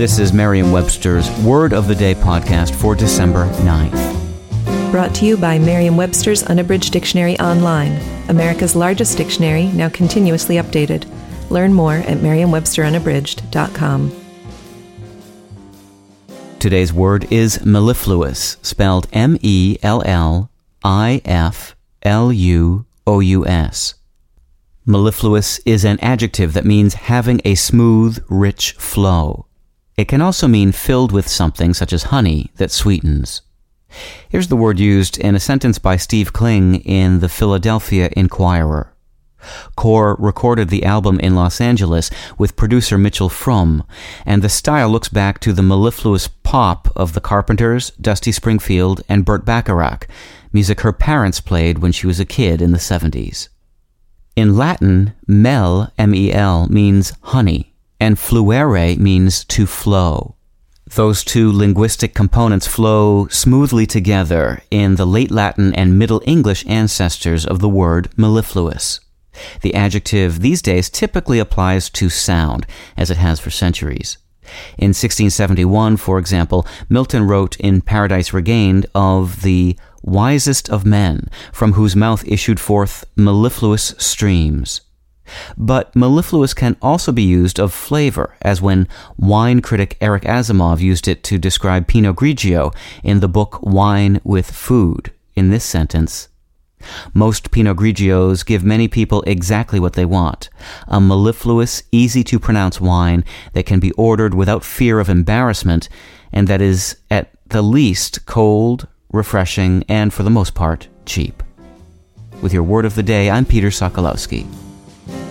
This is Merriam-Webster's Word of the Day podcast for December 9th. Brought to you by Merriam Webster's Unabridged Dictionary Online, America's largest dictionary, now continuously updated. Learn more at merriam-websterunabridged.com. Today's word is mellifluous, spelled M E L L I F L U O U S. Mellifluous is an adjective that means having a smooth, rich flow. It can also mean filled with something such as honey that sweetens. Here's the word used in a sentence by Steve Klinge in the Philadelphia Inquirer. Corr recorded the album in Los Angeles with producer Mitchell Froom, and the style looks back to the mellifluous pop of the Carpenters, Dusty Springfield, and Burt Bacharach, music her parents played when she was a kid in the 70s. In Latin, mel, M-E-L, means honey, and fluere means to flow. Those two linguistic components flow smoothly together in the late Latin and Middle English ancestors of the word mellifluous. The adjective these days typically applies to sound, as it has for centuries. In 1671, for example, Milton wrote in Paradise Regained of the wisest of men, from whose mouth issued forth mellifluous streams. But mellifluous can also be used of flavor, as when wine critic Eric Asimov used it to describe Pinot Grigio in the book Wine with Food. In this sentence, most Pinot Grigios give many people exactly what they want a mellifluous, easy to pronounce wine that can be ordered without fear of embarrassment, and that is at the least cold, refreshing, and for the most part, cheap. With your word of the day, I'm Peter Sokolowski.